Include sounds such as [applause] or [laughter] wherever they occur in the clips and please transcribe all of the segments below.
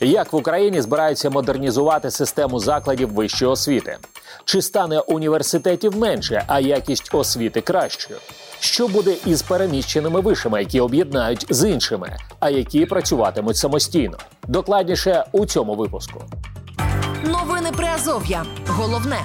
Як в Україні збираються модернізувати систему закладів вищої освіти? Чи стане університетів менше, а якість освіти кращою? Що буде із переміщеними вишами, які об'єднають з іншими, а які працюватимуть самостійно? Докладніше у цьому випуску. Новини Приазов'я. Головне.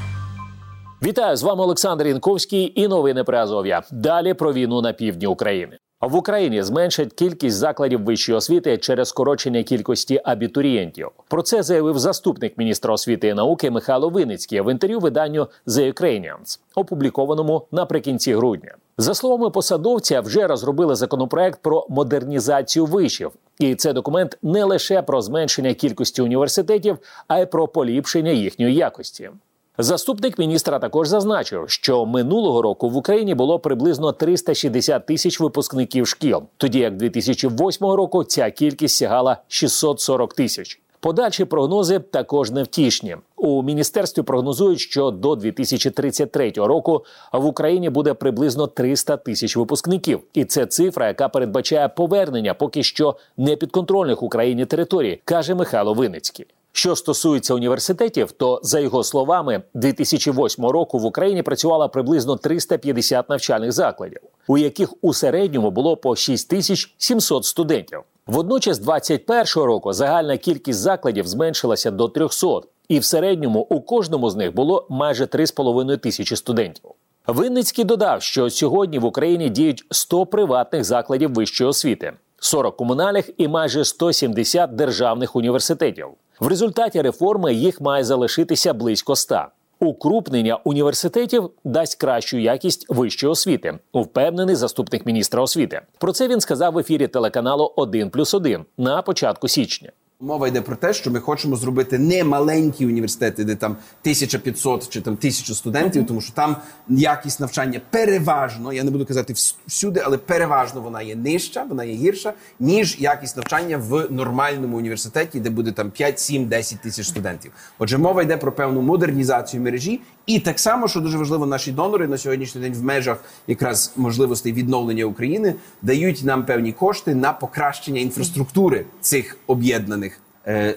Вітаю з вами Олександр Інковський і новини Приазов'я. Далі про війну на півдні України. В Україні зменшать кількість закладів вищої освіти через скорочення кількості абітурієнтів. Про це заявив заступник міністра освіти і науки Михайло Виницький в інтерв'ю виданню The Ukrainians, опублікованому наприкінці грудня. За словами посадовця, вже розробили законопроект про модернізацію вишів, і це документ не лише про зменшення кількості університетів, а й про поліпшення їхньої якості. Заступник міністра також зазначив, що минулого року в Україні було приблизно 360 тисяч випускників шкіл, тоді як 2008 року ця кількість сягала 640 тисяч. Подальші прогнози також невтішні. У міністерстві прогнозують, що до 2033 року в Україні буде приблизно 300 тисяч випускників, і це цифра, яка передбачає повернення поки що непідконтрольних Україні територій, каже Михайло Виницький. Що стосується університетів, то за його словами, 2008 року в Україні працювало приблизно 350 навчальних закладів, у яких у середньому було по 6700 студентів. Водночас, 2021 року загальна кількість закладів зменшилася до 300, і в середньому у кожному з них було майже 3,5 тисячі студентів. Винницький додав, що сьогодні в Україні діють 100 приватних закладів вищої освіти, 40 комунальних і майже 170 державних університетів. В результаті реформи їх має залишитися близько ста. Укрупнення університетів дасть кращу якість вищої освіти, впевнений заступник міністра освіти. Про це він сказав в ефірі телеканалу плюс 1+,1 на початку січня. Мова йде про те, що ми хочемо зробити не маленькі університети, де там 1500 чи там 1000 студентів, uh -huh. тому що там якість навчання переважно, я не буду казати всюди, але переважно вона є нижча, вона є гірша, ніж якість навчання в нормальному університеті, де буде там 5, 7, 10 тисяч студентів. Отже, мова йде про певну модернізацію мережі, і так само, що дуже важливо, наші донори на сьогоднішній день в межах якраз можливостей відновлення України дають нам певні кошти на покращення інфраструктури цих об'єднаних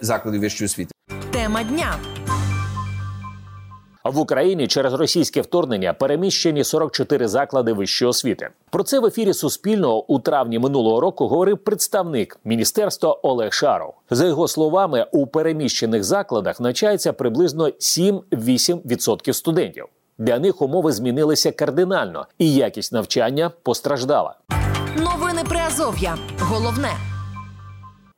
закладів вищої освіти. Тема дня. В Україні через російське вторгнення переміщені 44 заклади вищої освіти. Про це в ефірі Суспільного у травні минулого року говорив представник міністерства Олег Шаров. За його словами, у переміщених закладах навчається приблизно 7-8% студентів. Для них умови змінилися кардинально, і якість навчання постраждала. Новини Приазов'я. Головне.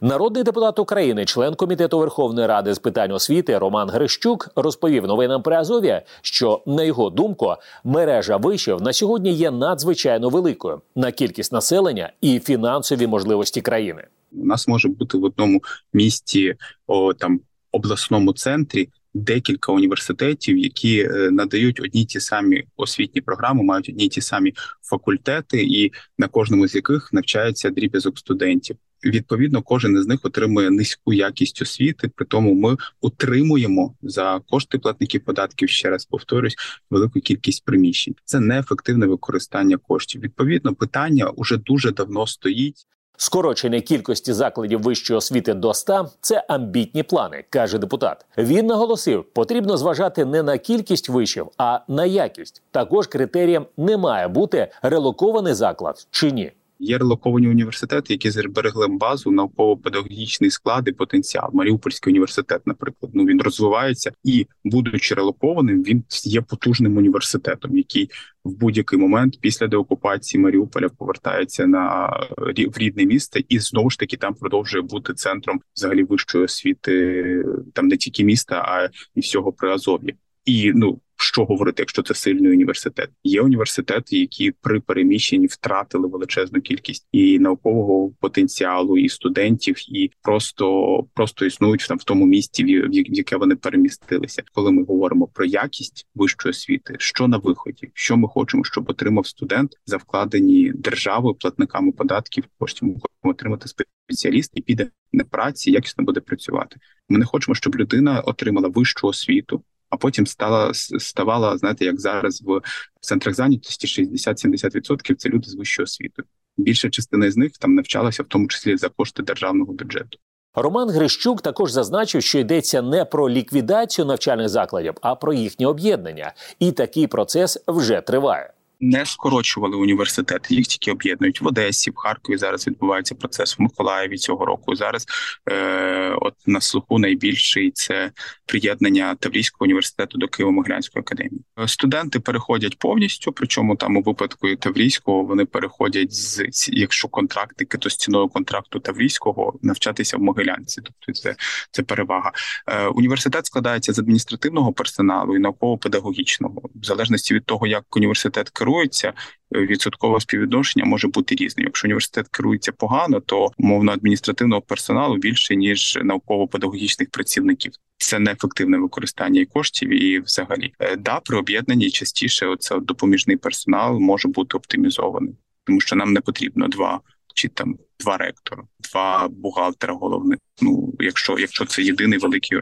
Народний депутат України, член комітету Верховної Ради з питань освіти Роман Грищук розповів новинам Приазов'я, що на його думку мережа вишів на сьогодні є надзвичайно великою на кількість населення і фінансові можливості країни. У нас може бути в одному місті о там обласному центрі. Декілька університетів, які е, надають одні ті самі освітні програми, мають одні ті самі факультети, і на кожному з яких навчається дріб'язок студентів. Відповідно, кожен із них отримує низьку якість освіти. При тому ми утримуємо за кошти платників податків. Ще раз повторюсь, велику кількість приміщень. Це неефективне використання коштів. Відповідно, питання уже дуже давно стоїть. Скорочення кількості закладів вищої освіти до 100 – це амбітні плани, каже депутат. Він наголосив, потрібно зважати не на кількість вишів, а на якість. Також критерієм не має бути релокований заклад чи ні. Є релоковані університети, які зберегли базу науково-педагогічний склад і потенціал. Маріупольський університет, наприклад, ну він розвивається і, будучи релокованим, він є потужним університетом, який в будь-який момент після деокупації Маріуполя повертається на в рідне місце, і знову ж таки там продовжує бути центром взагалі вищої освіти, там не тільки міста, а і всього Приазов'я. І ну що говорити, якщо це сильний університет. Є університети, які при переміщенні втратили величезну кількість і наукового потенціалу, і студентів, і просто просто існують там в тому місці, в яке вони перемістилися. Коли ми говоримо про якість вищої освіти, що на виході, що ми хочемо, щоб отримав студент за вкладені державою, платниками податків, коштів ми хочемо отримати спеціаліст і піде на праці, якісно буде працювати. Ми не хочемо, щоб людина отримала вищу освіту а потім стала ставала, знаєте, як зараз в центрах зайнятості 60-70% це люди з вищою освітою. Більша частина з них там навчалася, в тому числі за кошти державного бюджету. Роман Грищук також зазначив, що йдеться не про ліквідацію навчальних закладів, а про їхнє об'єднання, і такий процес вже триває не скорочували університети, їх тільки об'єднують в Одесі, в Харкові. Зараз відбувається процес в Миколаєві цього року. Зараз е, от на слуху найбільший це приєднання Таврійського університету до Києво-Могилянської академії. Студенти переходять повністю, причому там у випадку Таврійського вони переходять з якщо контрактики, то з ціною контракту Таврійського навчатися в Могилянці. Тобто це це перевага. Е, Університет складається з адміністративного персоналу і науково-педагогічного, в залежності від того, як університет керує керується, е, відсоткове співвідношення може бути різним. Якщо університет керується погано, то мовно адміністративного персоналу більше ніж науково-педагогічних працівників. Це неефективне використання і коштів, і взагалі е, да при об'єднанні частіше оце допоміжний персонал може бути оптимізований, тому що нам не потрібно два чи там два ректора, два бухгалтера головних. Ну, якщо якщо це єдиний великий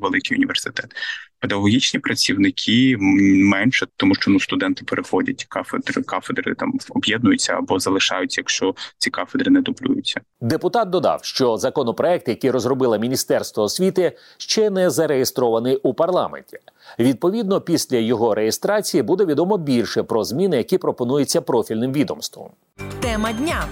великий університет, педагогічні працівники менше, тому що ну студенти переходять кафедри, кафедри там об'єднуються або залишаються, якщо ці кафедри не дублюються. Депутат додав, що законопроект, який розробило міністерство освіти, ще не зареєстрований у парламенті. Відповідно, після його реєстрації буде відомо більше про зміни, які пропонуються профільним відомством. Тема дня.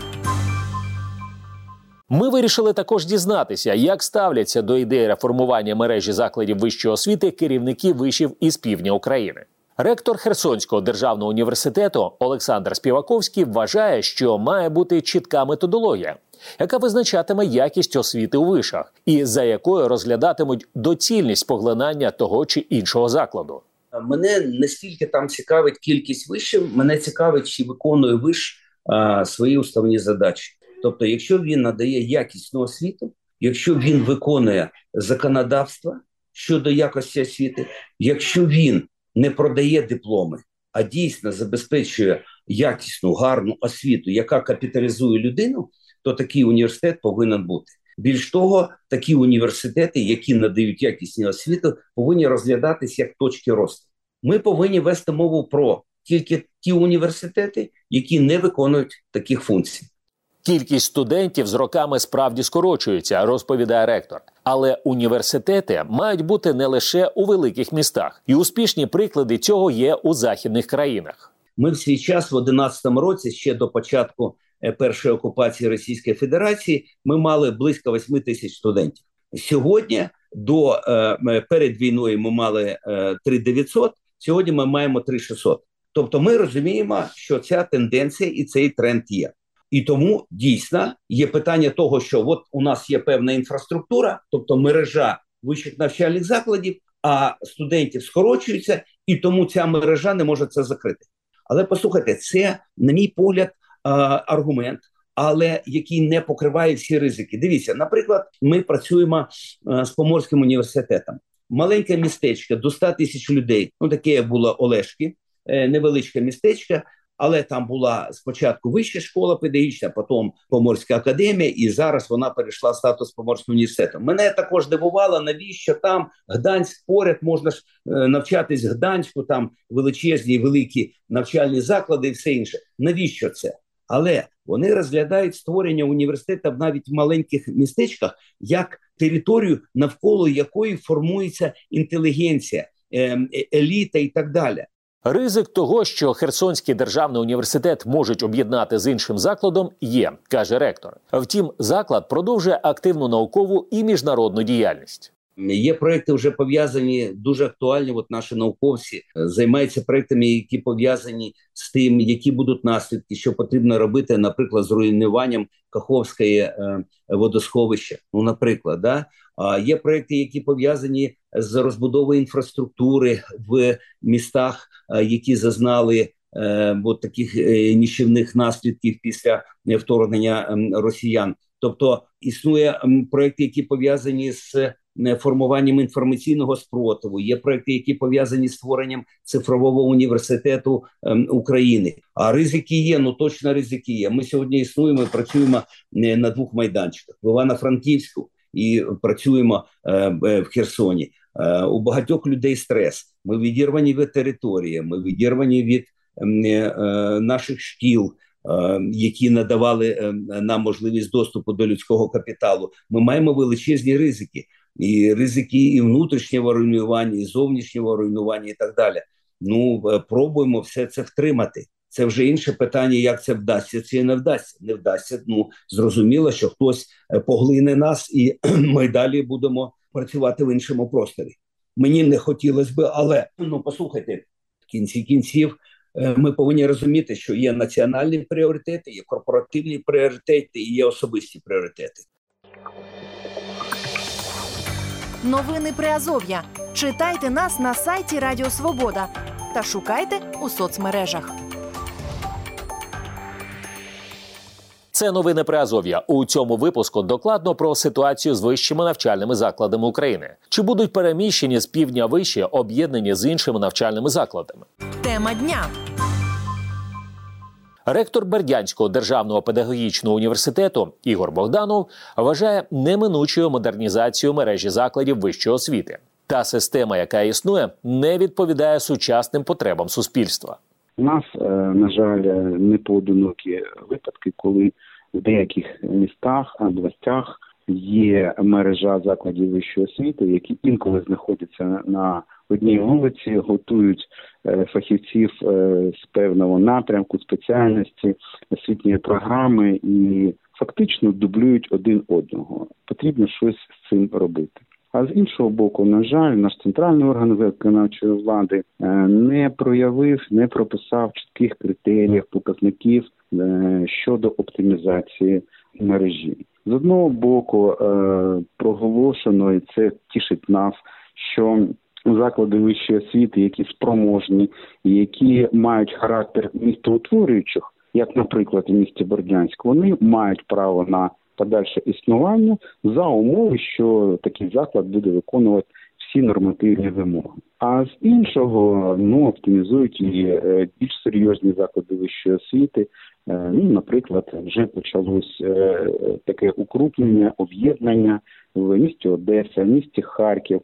Ми вирішили також дізнатися, як ставляться до ідеї реформування мережі закладів вищої освіти керівники вишів із півдня України. Ректор Херсонського державного університету Олександр Співаковський вважає, що має бути чітка методологія, яка визначатиме якість освіти у вишах, і за якою розглядатимуть доцільність поглинання того чи іншого закладу. Мене не стільки там цікавить кількість вишів, мене цікавить, чи виконує виш а, свої уставні задачі. Тобто, якщо він надає якісну освіту, якщо він виконує законодавство щодо якості освіти, якщо він не продає дипломи, а дійсно забезпечує якісну гарну освіту, яка капіталізує людину, то такий університет повинен бути. Більш того, такі університети, які надають якісні освіту, повинні розглядатися як точки росту. Ми повинні вести мову про тільки ті університети, які не виконують таких функцій. Кількість студентів з роками справді скорочується, розповідає ректор. Але університети мають бути не лише у великих містах, і успішні приклади цього є у західних країнах. Ми в свій час в 11 році, ще до початку е, першої окупації Російської Федерації, ми мали близько 8 тисяч студентів. Сьогодні до е, перед війною ми мали е, 3900, Сьогодні ми маємо 3600. Тобто, ми розуміємо, що ця тенденція і цей тренд є. І тому дійсно є питання того, що от у нас є певна інфраструктура, тобто мережа вищих навчальних закладів, а студентів скорочується, і тому ця мережа не може це закрити. Але послухайте, це, на мій погляд, аргумент, але який не покриває всі ризики. Дивіться, наприклад, ми працюємо з Поморським університетом. Маленьке містечко до 100 тисяч людей. Ну таке було Олешки, е, невеличке містечко але там була спочатку вища школа педагогічна, потім поморська академія, і зараз вона перейшла в статус поморського університету. Мене також дивувало, навіщо там Гданськ поряд можна ж е, навчатись Гданську, там величезні великі навчальні заклади, і все інше. Навіщо це? Але вони розглядають створення університету навіть в маленьких містечках як територію, навколо якої формується інтелігенція, ем, е, еліта і так далі. Ризик того, що Херсонський державний університет можуть об'єднати з іншим закладом, є, каже ректор. Втім, заклад продовжує активну наукову і міжнародну діяльність. Є проекти вже пов'язані дуже актуальні. От наші науковці е, займаються проектами, які пов'язані з тим, які будуть наслідки, що потрібно робити, наприклад, з руйнуванням Каховської е, водосховища. Ну, наприклад, да а є проекти, які пов'язані з розбудовою інфраструктури в містах, е, які зазнали от таких ніщівних наслідків після вторгнення ем, росіян. Тобто існує проекти, які пов'язані з формуванням інформаційного спротиву. Є проекти, які пов'язані з створенням цифрового університету ем, України. А ризики є. Ну точно ризики є. Ми сьогодні існуємо, і працюємо на двох майданчиках: в Івано-Франківську і працюємо е, в Херсоні. Е, у багатьох людей стрес. Ми відірвані від території, ми відірвані від ем, е, наших шкіл. які надавали нам можливість доступу до людського капіталу. Ми маємо величезні ризики, і ризики і внутрішнього руйнування, і зовнішнього руйнування, і так далі. Ну пробуємо все це втримати. Це вже інше питання, як це вдасться чи не вдасться. Не вдасться. Ну зрозуміло, що хтось е, поглине нас, і [clears throat] ми далі будемо працювати в іншому просторі. Мені не хотілося би, але ну послухайте, в кінці кінців е, ми повинні розуміти, що є національні пріоритети, є корпоративні пріоритети і є особисті пріоритети. Новини Приазов'я. Читайте нас на сайті Радіо Свобода та шукайте у соцмережах. Це новини при Азов'я. У цьому випуску докладно про ситуацію з вищими навчальними закладами України. Чи будуть переміщені з півдня вище об'єднані з іншими навчальними закладами? Тема дня. Ректор Бердянського державного педагогічного університету Ігор Богданов вважає неминучою модернізацію мережі закладів вищої освіти. Та система, яка існує, не відповідає сучасним потребам суспільства. У нас, е, на жаль, не поодинокі випадки, коли в деяких містах, областях є мережа закладів вищої освіти, які інколи знаходяться на одній вулиці, готують е, фахівців е, з певного напрямку, спеціальності, освітньої програми і фактично дублюють один одного. Потрібно щось з цим робити. А з іншого боку, на жаль, наш центральний орган виконавчої влади е, не проявив, не прописав чітких критеріїв, показників щодо оптимізації мережі. З одного боку, проголошено, і це тішить нас, що заклади вищої освіти, які спроможні, які мають характер містоутворюючих, як, наприклад, у місті Бордянськ, вони мають право на подальше існування за умови, що такий заклад буде виконувати всі нормативні вимоги. А з іншого ну оптимізують і е, більш серйозні заклади вищої освіти. Е, ну, наприклад, вже почалось е, таке укрупнення, об'єднання в місті Одеса, в місті Харків.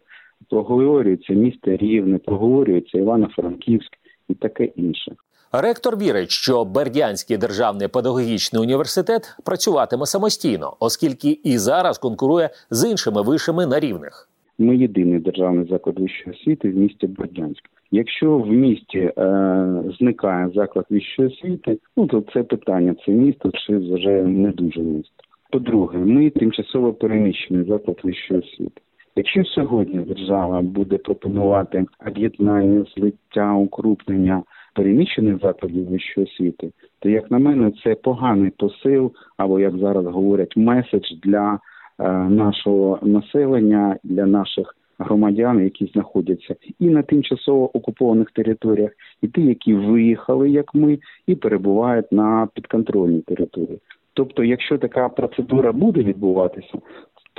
Проговорюється місто Рівне, проговорюється Івано-Франківськ і таке інше. Ректор вірить, що Бердянський державний педагогічний університет працюватиме самостійно, оскільки і зараз конкурує з іншими вишами на рівних. Ми єдиний державний заклад вищої освіти в місті Бердянськ. Якщо в місті е, зникає заклад вищої освіти, ну то це питання: це місто чи вже не дуже місто. По-друге, ми тимчасово переміщений заклад вищої освіти. Якщо сьогодні держава буде пропонувати об'єднання, злиття, укрупнення переміщених закладів вищої освіти, то як на мене, це поганий посил, або як зараз говорять, меседж для е, нашого населення, для наших громадян, які знаходяться і на тимчасово окупованих територіях, і ті, які виїхали, як ми, і перебувають на підконтрольній території. Тобто, якщо така процедура буде відбуватися,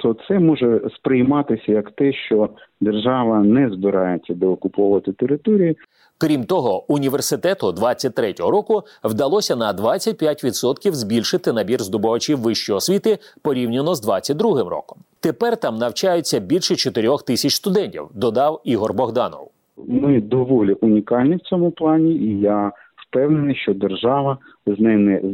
то це може сприйматися як те, що держава не збирається деокуповувати території. Крім того, університету 23-го року вдалося на 25% збільшити набір здобувачів вищої освіти порівняно з 22-м роком. Тепер там навчаються більше 4 тисяч студентів. Додав Ігор Богданов. Ми доволі унікальні в цьому плані, і я впевнений, що держава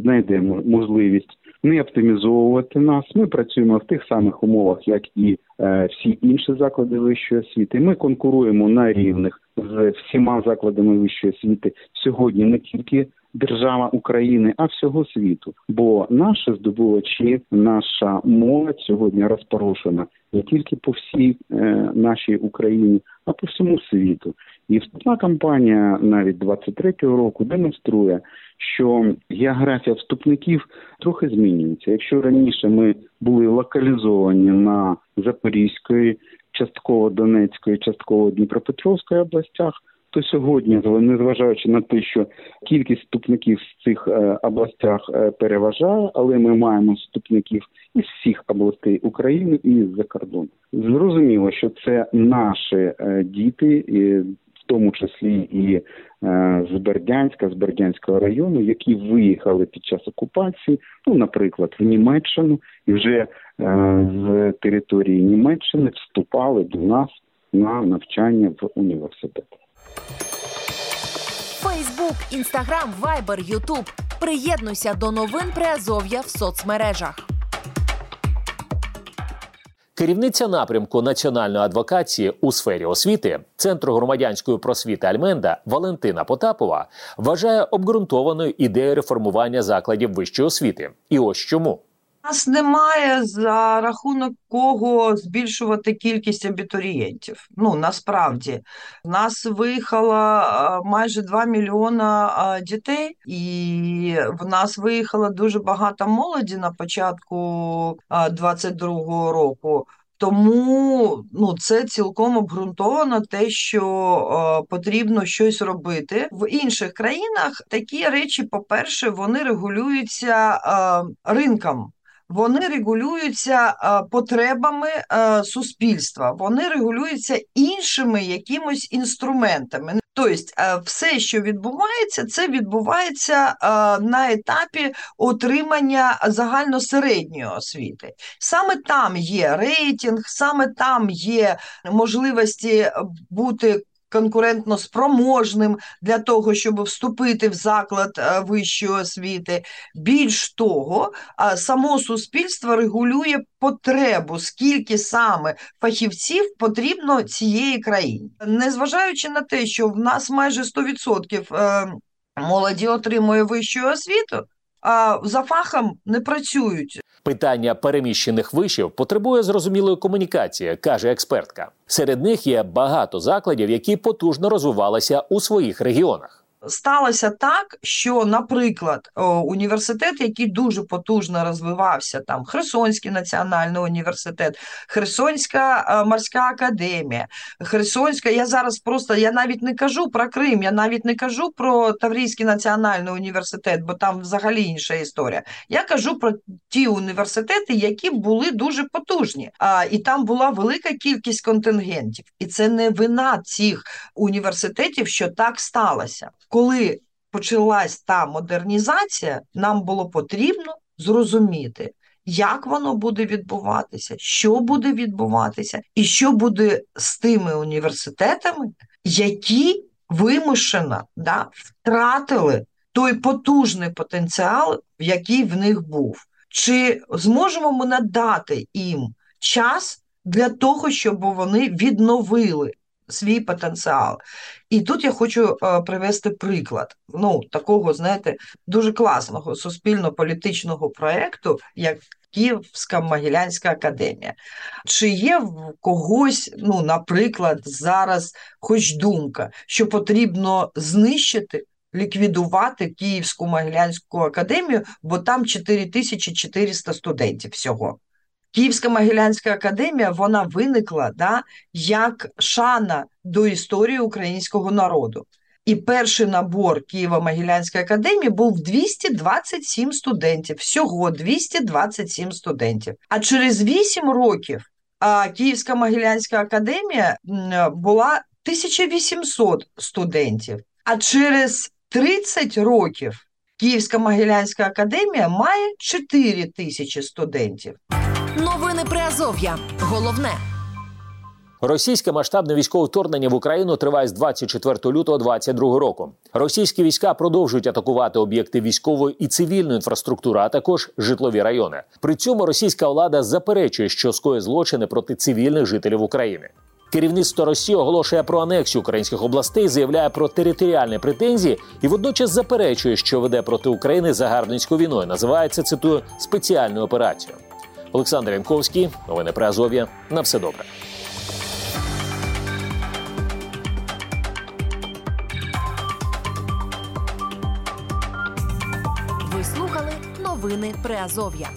знайде можливість не оптимізовувати нас. Ми працюємо в тих самих умовах, як і е, всі інші заклади вищої освіти. Ми конкуруємо на рівних з всіма закладами вищої освіти сьогодні не тільки держава України, а всього світу. Бо наші здобувачі, наша молодь сьогодні розпорошена не тільки по всій е, нашій Україні, а по всьому світу. І вступна кампанія навіть 23-го року демонструє, що географія вступників трохи змінюється. Якщо раніше ми були локалізовані на Запорізької, частково Донецької, частково Дніпропетровської областях, то сьогодні, незважаючи на те, що кількість вступників в цих е, областях е, переважає, але ми маємо вступників із всіх областей України і з-за кордону. Зрозуміло, що це наші е, діти, в тому числі і з Бердянська, з Бердянського району, які виїхали під час окупації, ну, наприклад, в Німеччину, і вже з території Німеччини вступали до нас на навчання в університет. Фейсбук, інстаграм, вайбер, ютуб. Приєднуйся до новин Приазов'я в соцмережах. Керівниця напрямку національної адвокації у сфері освіти Центру громадянської просвіти Альменда Валентина Потапова вважає обґрунтованою ідею реформування закладів вищої освіти. І ось чому. Нас немає за рахунок кого збільшувати кількість абітурієнтів. Ну насправді в нас виїхало майже 2 мільйона дітей, і в нас виїхало дуже багато молоді на початку а, 22-го року. Тому ну це цілком обґрунтовано те, що е, потрібно щось робити в інших країнах. Такі речі, по-перше, вони регулюються е, ринком. Вони регулюються е, потребами е, суспільства, вони регулюються іншими якимось інструментами. Тобто, е, все, що відбувається, це відбувається на етапі отримання загальносередньої освіти. Саме там є рейтинг, саме там є можливості бути конкурентно спроможним для того, щоб вступити в заклад е, вищої освіти. Більш того, е, само суспільство регулює потребу, скільки саме фахівців потрібно цієї країні, незважаючи на те, що в нас майже 100% е, молоді отримує вищу освіту. А за фахом не працюють. Питання переміщених вишів потребує зрозумілої комунікації, каже експертка. Серед них є багато закладів, які потужно розвивалися у своїх регіонах. Сталося так, що, наприклад, університет, який дуже потужно розвивався, там Херсонський національний університет, Херсонська морська академія, Херсонська. Я зараз просто я навіть не кажу про Крим, я навіть не кажу про Таврійський національний університет, бо там взагалі інша історія. Я кажу про ті університети, які були дуже потужні, а і там була велика кількість контингентів, і це не вина цих університетів, що так сталося коли почалась та модернізація, нам було потрібно зрозуміти, як воно буде відбуватися, що буде відбуватися, і що буде з тими університетами, які вимушено да, втратили той потужний потенціал, який в них був. Чи зможемо ми надати їм час для того, щоб вони відновили свій потенціал. І тут я хочу е, привести приклад ну, такого, знаєте, дуже класного суспільно-політичного проєкту, як Київська Могилянська академія. Чи є в когось, ну, наприклад, зараз хоч думка, що потрібно знищити? Ліквідувати Київську Могилянську академію, бо там 4400 студентів всього. Київська Могилянська академія вона виникла да, як шана до історії українського народу. І перший набор Києво-Могилянської академії був 227 студентів, всього 227 студентів. А через 8 років Київська Могилянська академія була 1800 студентів. А через 30 років Київська Могилянська академія має 4 тисячі студентів. Новини Приазов'я. Головне. Російське масштабне військове вторгнення в Україну триває з 24 лютого 2022 року. Російські війська продовжують атакувати об'єкти військової і цивільної інфраструктури, а також житлові райони. При цьому російська влада заперечує, що скоє злочини проти цивільних жителів України. Керівництво Росії оголошує про анексію українських областей, заявляє про територіальні претензії і водночас заперечує, що веде проти України загарбницькою війною. Називається цитую спеціальною операцією. Олександр Янковський, новини про Азов'я. На все добре. Ви слухали новини Приазов'я.